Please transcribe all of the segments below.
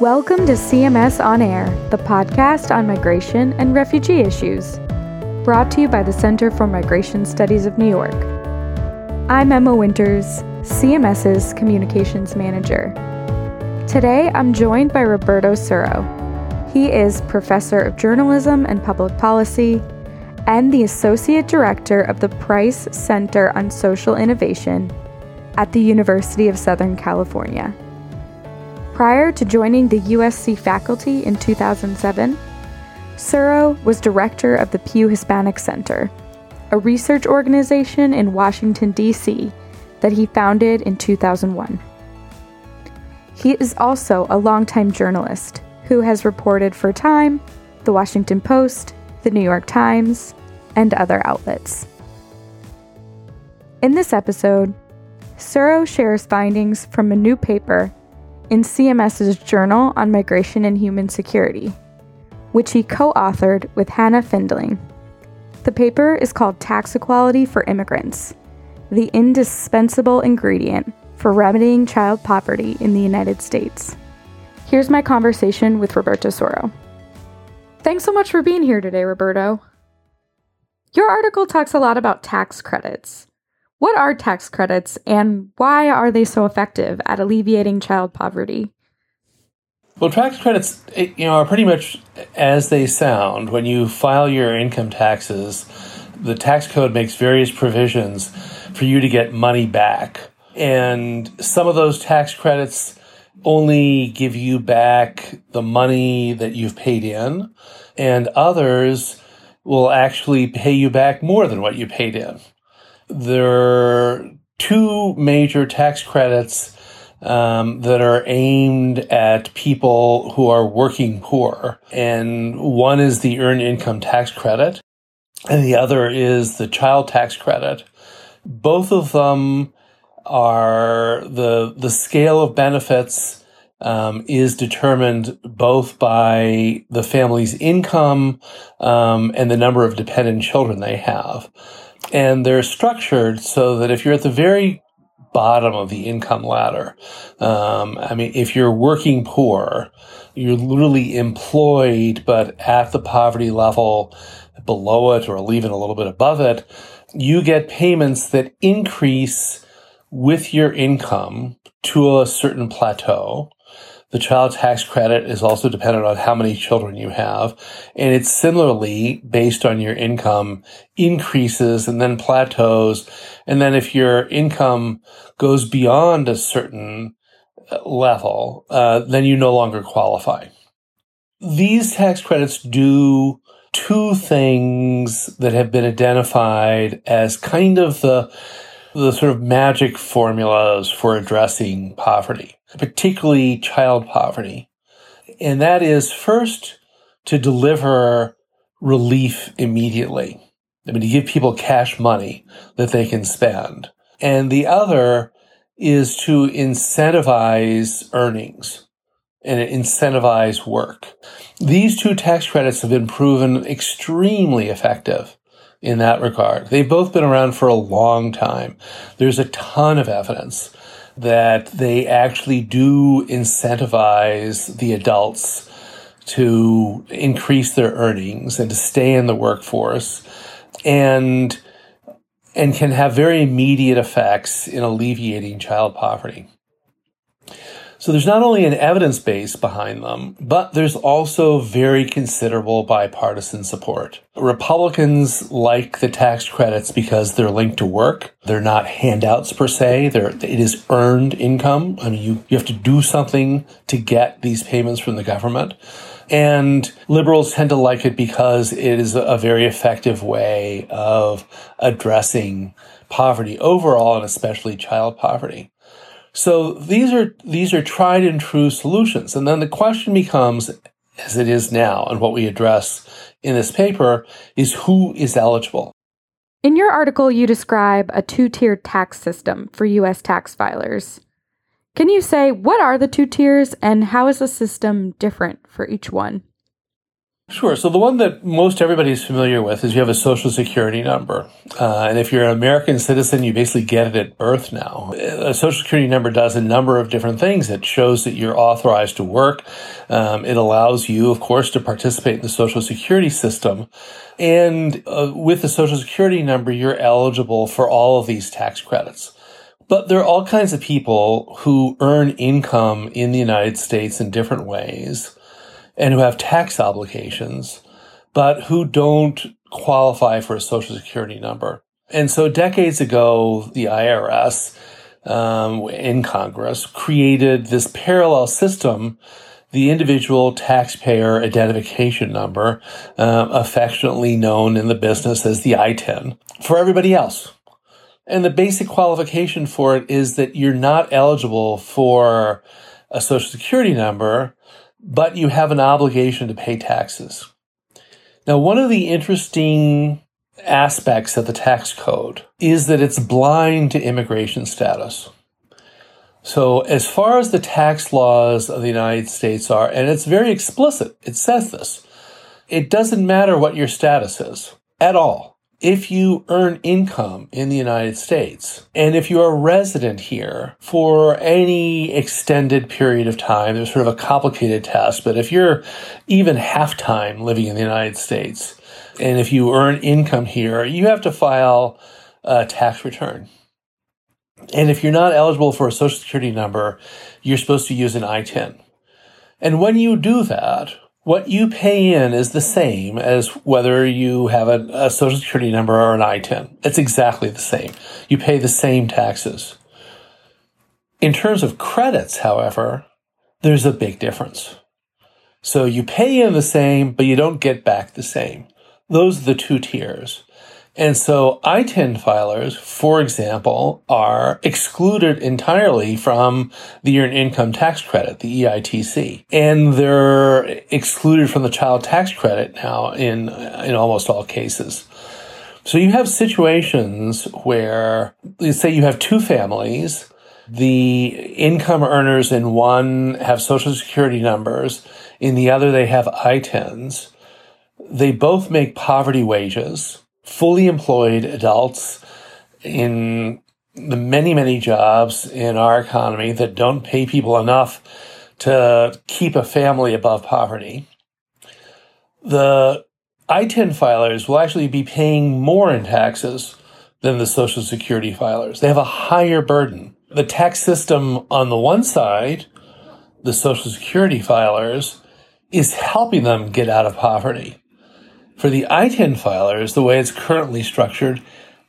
Welcome to CMS On Air, the podcast on migration and refugee issues, brought to you by the Center for Migration Studies of New York. I'm Emma Winters, CMS's Communications Manager. Today, I'm joined by Roberto Suro. He is Professor of Journalism and Public Policy and the Associate Director of the Price Center on Social Innovation at the University of Southern California. Prior to joining the USC faculty in 2007, Suro was director of the Pew Hispanic Center, a research organization in Washington, D.C. that he founded in 2001. He is also a longtime journalist who has reported for Time, The Washington Post, The New York Times, and other outlets. In this episode, Suro shares findings from a new paper in CMS's Journal on Migration and Human Security, which he co authored with Hannah Findling. The paper is called Tax Equality for Immigrants The Indispensable Ingredient for Remedying Child Poverty in the United States. Here's my conversation with Roberto Suro. Thanks so much for being here today, Roberto. Your article talks a lot about tax credits. What are tax credits and why are they so effective at alleviating child poverty? Well, tax credits, eh, you know, are pretty much as they sound. When you file your income taxes, the tax code makes various provisions for you to get money back. And some of those tax credits only give you back the money that you've paid in, and others will actually pay you back more than what you paid in there are two major tax credits um, that are aimed at people who are working poor. And one is the earned income tax credit, and the other is the child tax credit. Both of them are the, the scale of benefits um, is determined both by the family's income um, and the number of dependent children they have and they're structured so that if you're at the very bottom of the income ladder, um, I mean, if you're working poor, you're literally employed, but at the poverty level below it or even a little bit above it, you get payments that increase with your income to a certain plateau. The child tax credit is also dependent on how many children you have. And it's similarly based on your income increases and then plateaus. And then if your income goes beyond a certain uh, level, uh, then you no longer qualify. These tax credits do two things that have been identified as kind of the the sort of magic formulas for addressing poverty, particularly child poverty. And that is first to deliver relief immediately. I mean, to give people cash money that they can spend. And the other is to incentivize earnings and incentivize work. These two tax credits have been proven extremely effective in that regard. They've both been around for a long time. There's a ton of evidence that they actually do incentivize the adults to increase their earnings and to stay in the workforce and and can have very immediate effects in alleviating child poverty. So there's not only an evidence base behind them, but there's also very considerable bipartisan support. Republicans like the tax credits because they're linked to work. They're not handouts per se. They're, it is earned income. I mean, you, you have to do something to get these payments from the government. And liberals tend to like it because it is a very effective way of addressing poverty overall and especially child poverty. So these are these are tried and true solutions. And then the question becomes, as it is now, and what we address in this paper is who is eligible. In your article, you describe a two tiered tax system for U.S. tax filers. Can you say what are the two tiers and how is the system different for each one? Sure. So the one that most everybody is familiar with is you have a social security number. Uh, and if you're an American citizen, you basically get it at birth now. A social security number does a number of different things. It shows that you're authorized to work. Um, it allows you, of course, to participate in the social security system. And uh, with the social security number, you're eligible for all of these tax credits. But there are all kinds of people who earn income in the United States in different ways and who have tax obligations, but who don't qualify for a social security number. And so decades ago, the IRS um, in Congress created this parallel system, the individual taxpayer identification number, uh, affectionately known in the business as the ITIN, for everybody else. And the basic qualification for it is that you're not eligible for a social security number but you have an obligation to pay taxes. Now, one of the interesting aspects of the tax code is that it's blind to immigration status. So, as far as the tax laws of the United States are, and it's very explicit, it says this it doesn't matter what your status is at all if you earn income in the United States and if you're a resident here for any extended period of time, there's sort of a complicated test, but if you're even half time living in the United States and if you earn income here, you have to file a tax return. And if you're not eligible for a social security number, you're supposed to use an ITIN. And when you do that, what you pay in is the same as whether you have a, a, social security number or an ITIN. It's exactly the same. You pay the same taxes. In terms of credits, however, there's a big difference. So you pay in the same, but you don't get back the same. Those are the two tiers. And so ITIN filers, for example, are excluded entirely from the Earned Income Tax Credit, the EITC. And they're excluded from the child tax credit now in, in almost all cases. So you have situations where, let's say you have two families, the income earners in one have social security numbers, in the other they have ITINs. They both make poverty wages fully employed adults in the many, many jobs in our economy that don't pay people enough to keep a family above poverty. The ITIN filers will actually be paying more in taxes than the Social Security filers. They have a higher burden. The tax system on the one side, the Social Security filers, is helping them get out of poverty. For the ITIN filers, the way it's currently structured,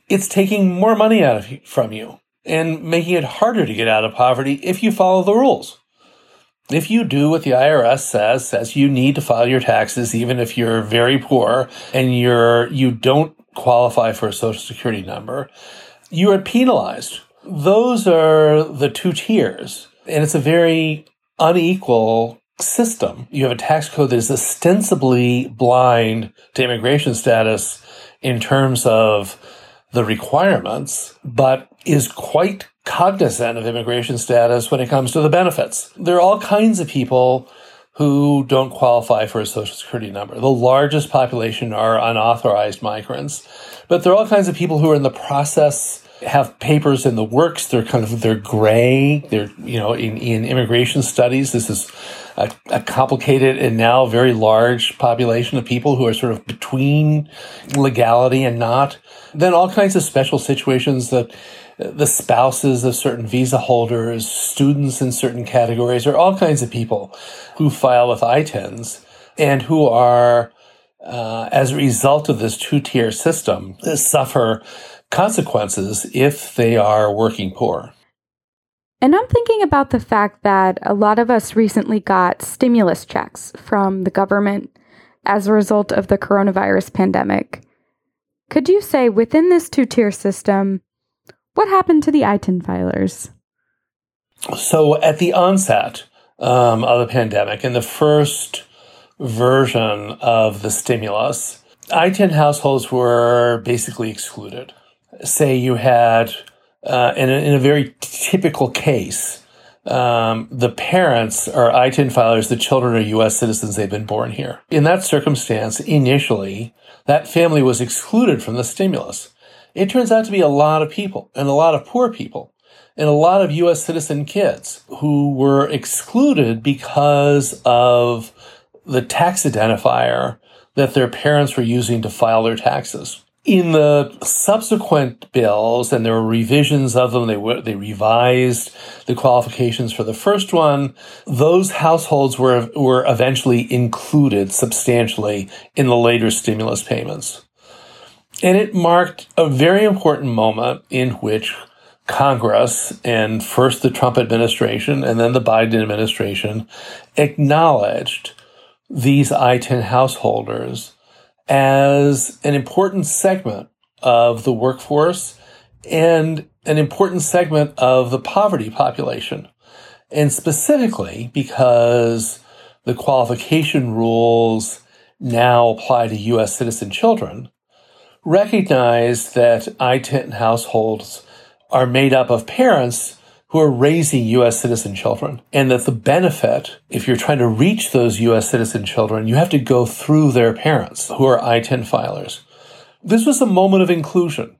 it's taking more money out of you, from you and making it harder to get out of poverty if you follow the rules. If you do what the IRS says, says you need to file your taxes even if you're very poor and you're you don't qualify for a social security number, you are penalized. Those are the two tiers. And it's a very unequal system. You have a tax code that is ostensibly blind to immigration status in terms of the requirements, but is quite cognizant of immigration status when it comes to the benefits. There are all kinds of people who don't qualify for a social security number. The largest population are unauthorized migrants, but there are all kinds of people who are in the process have papers in the works. They're kind of they're gray. They're you know in, in immigration studies. This is a, a, complicated and now very large population of people who are sort of between legality and not. Then all kinds of special situations that the spouses of certain visa holders, students in certain categories, or all kinds of people who file with ITINs and who are, uh, as a result of this two tier system, suffer consequences if they are working poor. And I'm thinking about the fact that a lot of us recently got stimulus checks from the government as a result of the coronavirus pandemic. Could you say within this two tier system, what happened to the ITIN filers? So, at the onset um, of the pandemic, in the first version of the stimulus, ITIN households were basically excluded. Say you had uh, in, a, in a very typical case, um, the parents are ITIN filers, the children are U.S. citizens, they've been born here. In that circumstance, initially, that family was excluded from the stimulus. It turns out to be a lot of people and a lot of poor people and a lot of U.S. citizen kids who were excluded because of the tax identifier that their parents were using to file their taxes. In the subsequent bills, and there were revisions of them, they were, they revised the qualifications for the first one. Those households were, were eventually included substantially in the later stimulus payments. And it marked a very important moment in which Congress and first the Trump administration and then the Biden administration acknowledged these ITIN householders as an important segment of the workforce and an important segment of the poverty population. And specifically because the qualification rules now apply to U.S. citizen children, recognize that ITIN households are made up of parents who are raising U.S. citizen children. And that the benefit, if you're trying to reach those U.S. citizen children, you have to go through their parents who are ITIN filers. This was a moment of inclusion.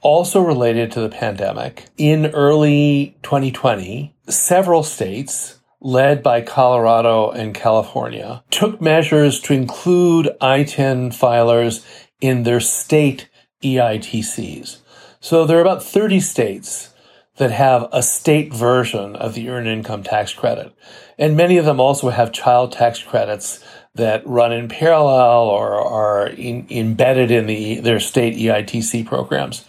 Also related to the pandemic, in early 2020, several states, led by Colorado and California, took measures to include ITIN filers in their state EITCs. So there are about 30 states that have a state version of the earned income tax credit. And many of them also have child tax credits that run in parallel or are in, embedded in the, their state EITC programs.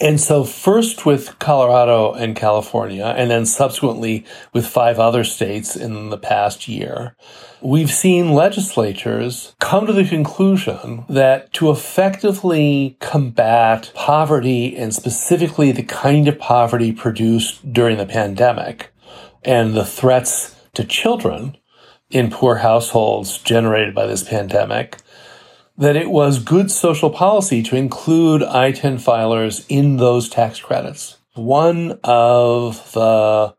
And so, first with Colorado and California, and then subsequently with five other states in the past year, we've seen legislatures come to the conclusion that to effectively combat poverty and specifically the kind of poverty produced during the pandemic and the threats to children in poor households generated by this pandemic, that it was good social policy to include ITIN filers in those tax credits. One of the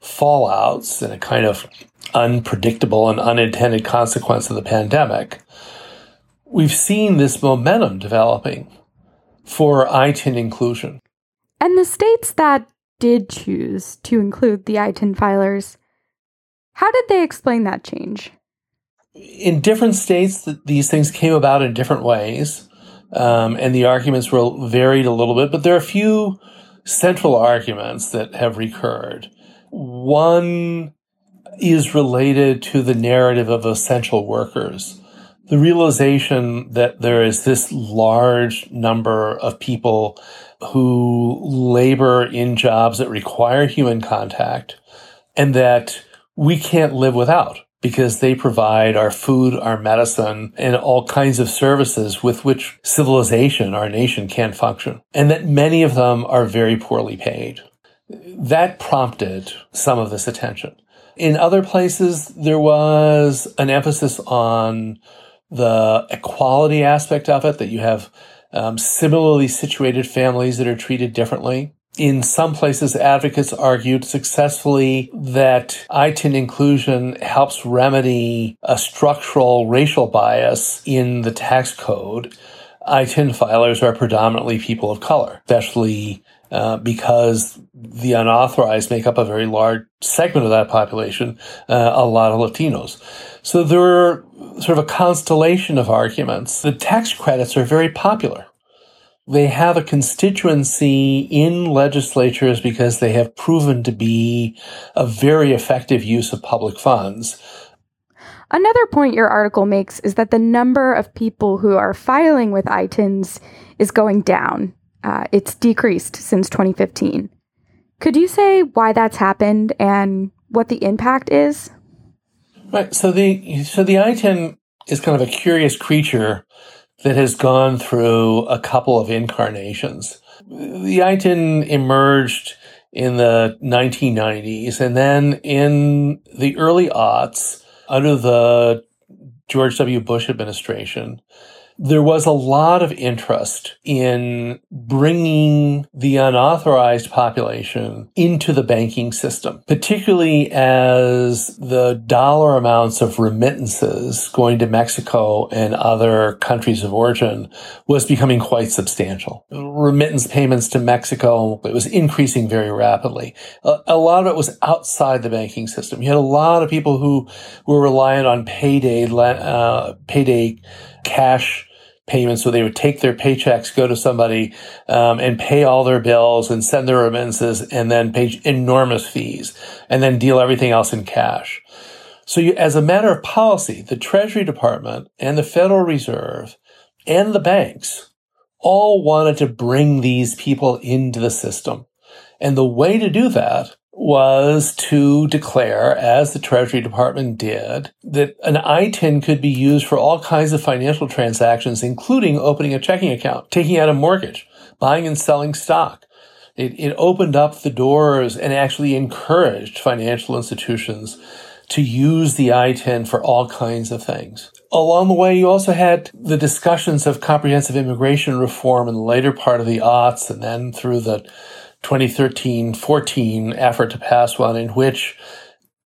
fallouts and a kind of unpredictable and unintended consequence of the pandemic, we've seen this momentum developing for ITIN inclusion. And the states that did choose to include the ITIN filers, how did they explain that change? In different states, these things came about in different ways, um, and the arguments were varied a little bit. But there are a few central arguments that have recurred. One is related to the narrative of essential workers. The realization that there is this large number of people who labor in jobs that require human contact and that we can't live without because they provide our food, our medicine, and all kinds of services with which civilization, our nation, can function. And that many of them are very poorly paid. That prompted some of this attention. In other places, there was an emphasis on the equality aspect of it, that you have um, similarly situated families that are treated differently in some places, advocates argued successfully that ITIN inclusion helps remedy a structural racial bias in the tax code. ITIN filers are predominantly people of color, especially uh, because the unauthorized make up a very large segment of that population, uh, a lot of Latinos. So there are sort of a constellation of arguments. The tax credits are very popular they have a constituency in legislatures because they have proven to be a very effective use of public funds. Another point your article makes is that the number of people who are filing with ITINs is going down. Uh, it's decreased since 2015. Could you say why that's happened and what the impact is? Right. So the so the ITIN is kind of a curious creature that has gone through a couple of incarnations. The ITIN emerged in the 1990s, and then in the early aughts, under the George W. Bush administration, there was a lot of interest in bringing the unauthorized population into the banking system, particularly as the dollar amounts of remittances going to Mexico and other countries of origin was becoming quite substantial. Remittance payments to Mexico, it was increasing very rapidly. A, a lot of it was outside the banking system. You had a lot of people who were reliant on payday, uh, payday cash payments. So they would take their paychecks, go to somebody, um, and pay all their bills and send their remittances and then pay enormous fees and then deal everything else in cash. So you, as a matter of policy, the Treasury Department and the Federal Reserve and the banks all wanted to bring these people into the system. And the way to do that was to declare, as the Treasury Department did, that an ITIN could be used for all kinds of financial transactions, including opening a checking account, taking out a mortgage, buying and selling stock. It, it opened up the doors and actually encouraged financial institutions to use the ITIN for all kinds of things. Along the way, you also had the discussions of comprehensive immigration reform in the later part of the aughts and then through the 2013 14 effort to pass one in which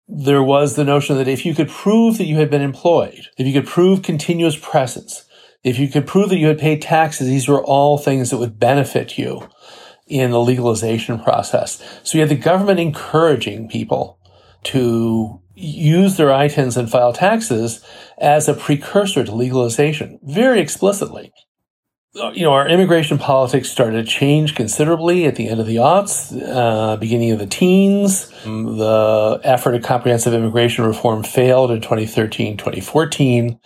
there was the notion that if you could prove that you had been employed, if you could prove continuous presence, if you could prove that you had paid taxes, these were all things that would benefit you in the legalization process. So you had the government encouraging people to use their ITINs and file taxes as a precursor to legalization very explicitly you know, our immigration politics started to change considerably at the end of the aughts, uh, beginning of the teens. The effort at comprehensive immigration reform failed in 2013, 2014.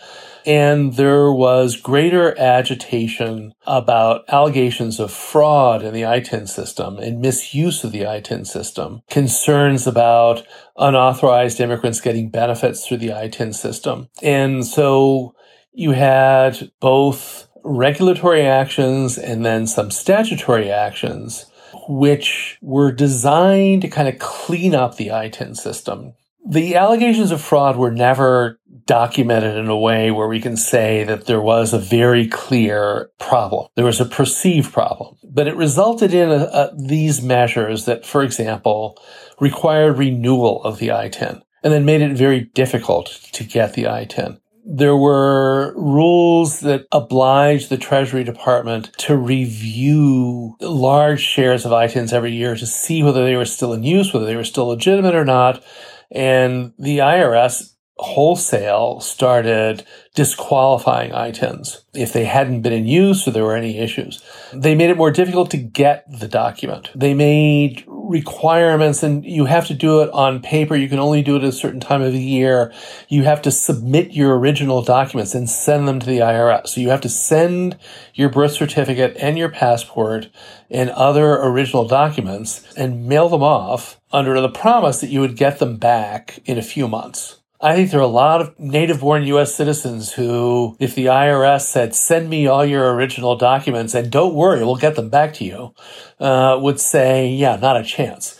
And there was greater agitation about allegations of fraud in the ITIN system and misuse of the ITIN system, concerns about unauthorized immigrants getting benefits through the ITIN system. And so you had both regulatory actions and then some statutory actions, which were designed to kind of clean up the ITIN system. The allegations of fraud were never documented in a way where we can say that there was a very clear problem. There was a perceived problem, but it resulted in a, a, these measures that, for example, required renewal of the ITIN and then made it very difficult to get the ITIN there were rules that obliged the Treasury Department to review large shares of ITINs every year to see whether they were still in use, whether they were still legitimate or not. And the IRS wholesale started disqualifying ITINs if they hadn't been in use or there were any issues. They made it more difficult to get the document. They made requirements and you have to do it on paper. You can only do it at a certain time of the year. You have to submit your original documents and send them to the IRS. So you have to send your birth certificate and your passport and other original documents and mail them off under the promise that you would get them back in a few months. I think there are a lot of native born US citizens who, if the IRS said, send me all your original documents and don't worry, we'll get them back to you, uh, would say, yeah, not a chance.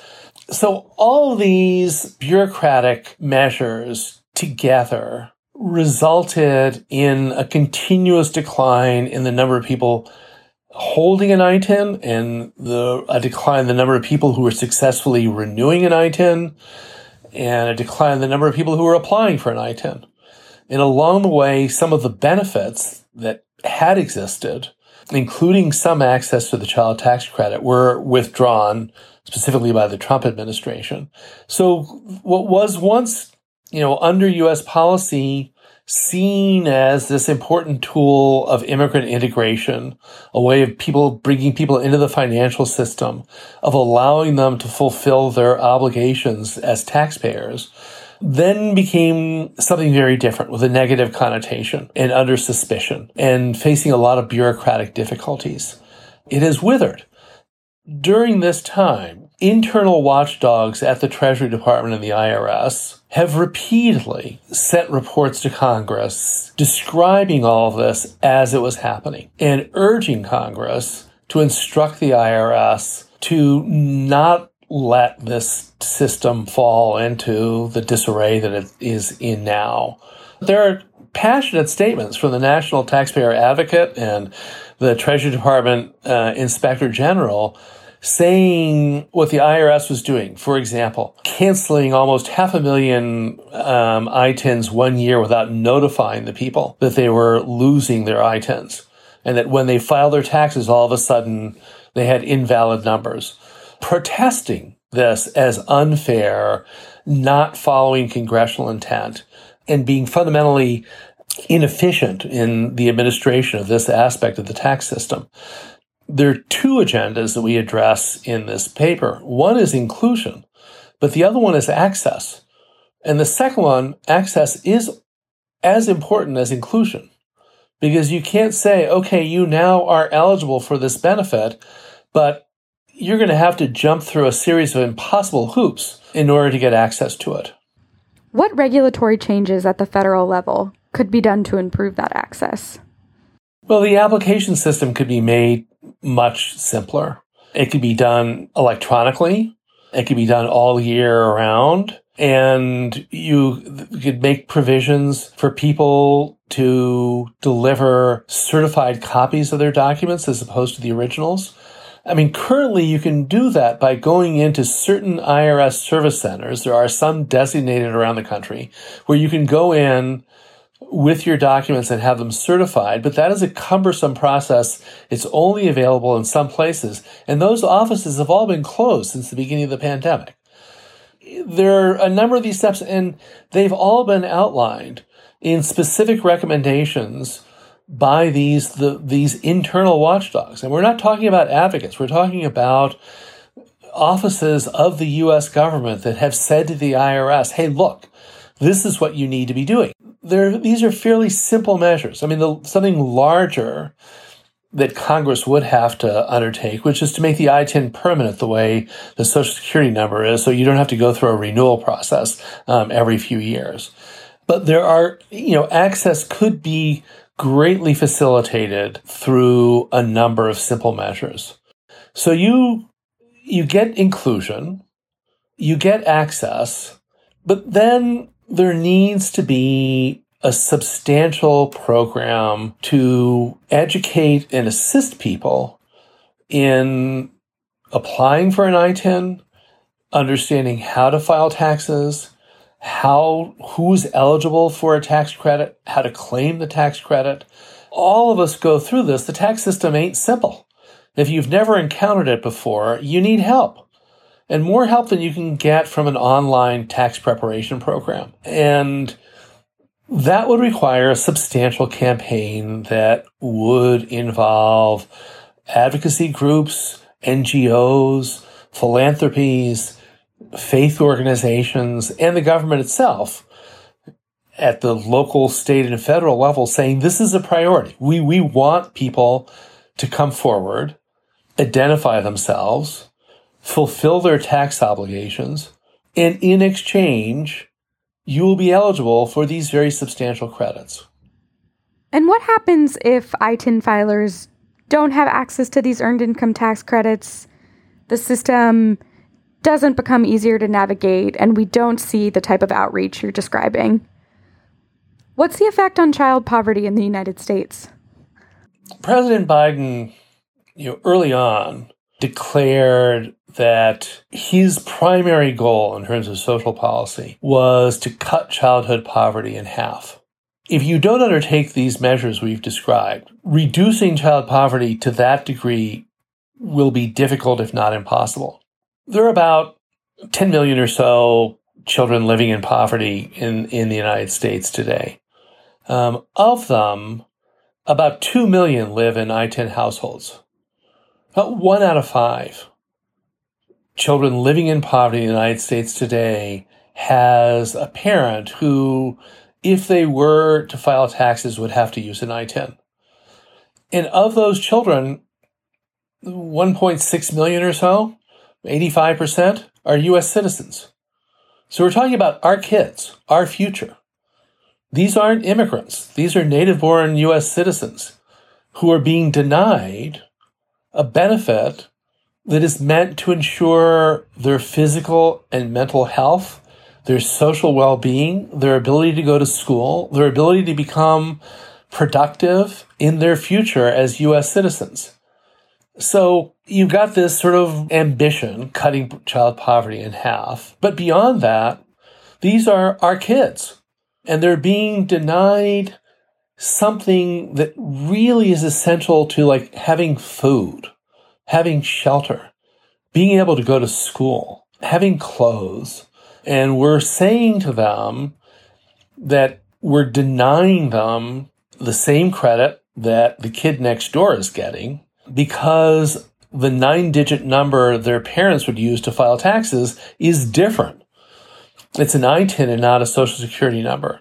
So all these bureaucratic measures together resulted in a continuous decline in the number of people holding an ITIN and the, a decline in the number of people who were successfully renewing an ITIN and a decline in the number of people who were applying for an ITIN. And along the way, some of the benefits that had existed, including some access to the child tax credit, were withdrawn specifically by the Trump administration. So what was once, you know, under U.S. policy seen as this important tool of immigrant integration, a way of people bringing people into the financial system, of allowing them to fulfill their obligations as taxpayers, then became something very different with a negative connotation and under suspicion and facing a lot of bureaucratic difficulties. It has withered. During this time, internal watchdogs at the Treasury Department and the IRS have repeatedly sent reports to Congress describing all of this as it was happening and urging Congress to instruct the IRS to not let this system fall into the disarray that it is in now. There are passionate statements from the National Taxpayer Advocate and the Treasury Department uh, Inspector General saying what the IRS was doing. For example, canceling almost half a million um, ITINs one year without notifying the people that they were losing their ITINs. And that when they filed their taxes, all of a sudden they had invalid numbers. Protesting this as unfair, not following congressional intent, and being fundamentally inefficient in the administration of this aspect of the tax system. There are two agendas that we address in this paper. One is inclusion, but the other one is access. And the second one, access, is as important as inclusion because you can't say, okay, you now are eligible for this benefit, but you're going to have to jump through a series of impossible hoops in order to get access to it. What regulatory changes at the federal level could be done to improve that access? Well, the application system could be made much simpler. It could be done electronically. It could be done all year around. And you could make provisions for people to deliver certified copies of their documents as opposed to the originals. I mean, currently you can do that by going into certain IRS service centers. There are some designated around the country where you can go in with your documents and have them certified, but that is a cumbersome process. It's only available in some places, and those offices have all been closed since the beginning of the pandemic. There are a number of these steps, and they've all been outlined in specific recommendations by these the, these internal watchdogs. And we're not talking about advocates. We're talking about offices of the US government that have said to the IRS, "Hey, look, this is what you need to be doing." There these are fairly simple measures. I mean, the, something larger that Congress would have to undertake, which is to make the ITIN permanent the way the Social Security number is, so you don't have to go through a renewal process um, every few years. But there are, you know, access could be greatly facilitated through a number of simple measures. So you you get inclusion, you get access, but then there needs to be a substantial program to educate and assist people in applying for an ITIN, understanding how to file taxes, how who's eligible for a tax credit, how to claim the tax credit. All of us go through this. The tax system ain't simple. If you've never encountered it before, you need help. And more help than you can get from an online tax preparation program. And that would require a substantial campaign that would involve advocacy groups, NGOs, philanthropies, faith organizations and the government itself at the local, state, and federal level saying this is a priority. We, we want people to come forward, identify themselves, fulfill their tax obligations, and in exchange, you will be eligible for these very substantial credits. And what happens if ITIN filers don't have access to these earned income tax credits? The system doesn't become easier to navigate and we don't see the type of outreach you're describing. What's the effect on child poverty in the United States? President Biden, you know, early on declared that his primary goal in terms of social policy was to cut childhood poverty in half. If you don't undertake these measures we've described, reducing child poverty to that degree will be difficult, if not impossible. There are about 10 million or so children living in poverty in, in the United States today. Um, of them, about 2 million live in ITIN households. About one out of five children living in poverty in the United States today has a parent who, if they were to file taxes, would have to use an ITIN. And of those children, 1.6 million or so 85% are US citizens. So we're talking about our kids, our future. These aren't immigrants. These are native born US citizens who are being denied a benefit that is meant to ensure their physical and mental health, their social well being, their ability to go to school, their ability to become productive in their future as US citizens. So you've got this sort of ambition, cutting child poverty in half. But beyond that, these are our kids and they're being denied something that really is essential to like having food, having shelter, being able to go to school, having clothes. And we're saying to them that we're denying them the same credit that the kid next door is getting because the nine digit number their parents would use to file taxes is different. It's an ITIN and not a social security number.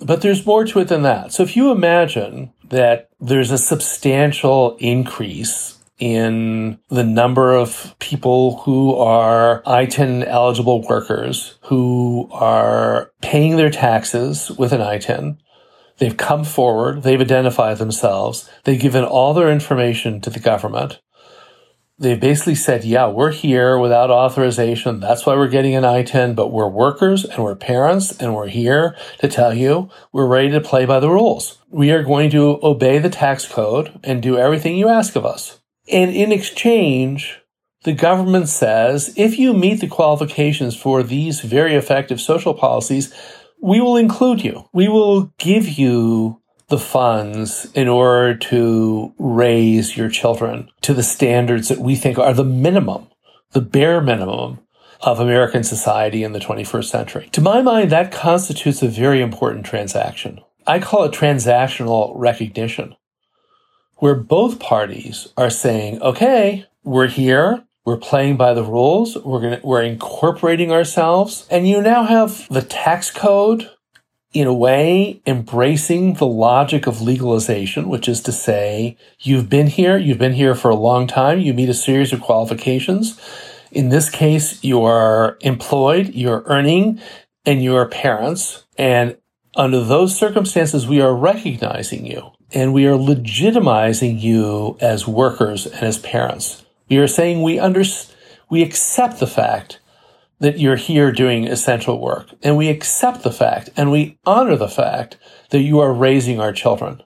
But there's more to it than that. So if you imagine that there's a substantial increase in the number of people who are ITIN eligible workers who are paying their taxes with an ITIN. They've come forward. They've identified themselves. They've given all their information to the government they basically said, yeah, we're here without authorization. That's why we're getting an ITIN, but we're workers and we're parents and we're here to tell you we're ready to play by the rules. We are going to obey the tax code and do everything you ask of us. And in exchange, the government says, if you meet the qualifications for these very effective social policies, we will include you. We will give you the funds in order to raise your children to the standards that we think are the minimum, the bare minimum of American society in the 21st century. To my mind, that constitutes a very important transaction. I call it transactional recognition, where both parties are saying, okay, we're here. We're playing by the rules. We're to, we're incorporating ourselves. And you now have the tax code in a way, embracing the logic of legalization, which is to say, you've been here, you've been here for a long time, you meet a series of qualifications. In this case, you are employed, you're earning, and you are parents. And under those circumstances, we are recognizing you and we are legitimizing you as workers and as parents. We are saying we under, we accept the fact that you're here doing essential work. And we accept the fact and we honor the fact that you are raising our children.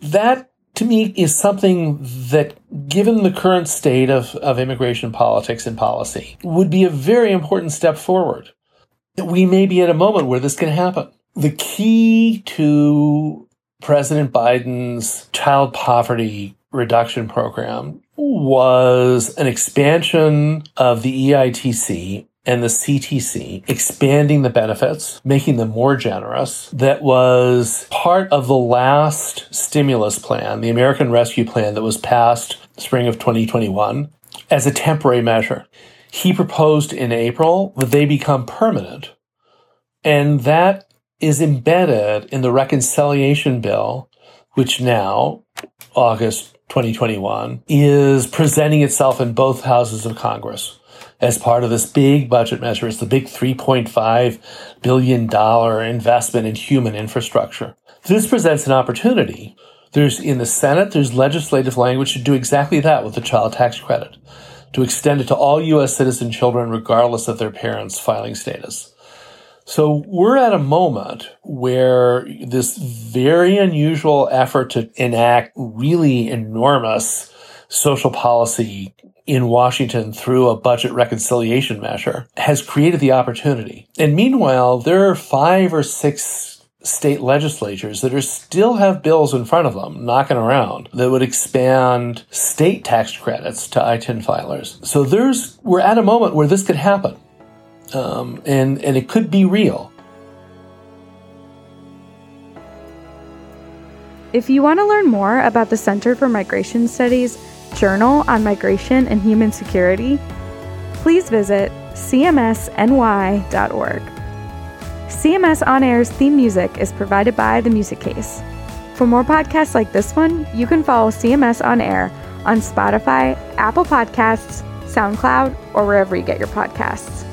That to me is something that, given the current state of, of immigration politics and policy, would be a very important step forward. We may be at a moment where this can happen. The key to President Biden's child poverty reduction program was an expansion of the EITC and the CTC, expanding the benefits, making them more generous. That was part of the last stimulus plan, the American Rescue Plan that was passed spring of 2021 as a temporary measure. He proposed in April that they become permanent. And that is embedded in the reconciliation bill, which now, August 2021, is presenting itself in both houses of Congress as part of this big budget measure. It's the big $3.5 billion investment in human infrastructure. This presents an opportunity. There's in the Senate, there's legislative language to do exactly that with the child tax credit, to extend it to all U.S. citizen children, regardless of their parents' filing status. So we're at a moment where this very unusual effort to enact really enormous social policy in Washington through a budget reconciliation measure has created the opportunity. And meanwhile, there are five or six state legislatures that are still have bills in front of them knocking around that would expand state tax credits to ITIN filers. So there's we're at a moment where this could happen, um, and and it could be real. If you want to learn more about the Center for Migration Studies Journal on Migration and Human Security, please visit cmsny.org. CMS On Air's theme music is provided by The Music Case. For more podcasts like this one, you can follow CMS On Air on Spotify, Apple Podcasts, SoundCloud, or wherever you get your podcasts.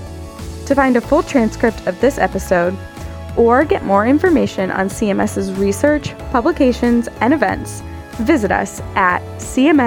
To find a full transcript of this episode, or get more information on CMS's research, publications, and events, visit us at cmsny.org.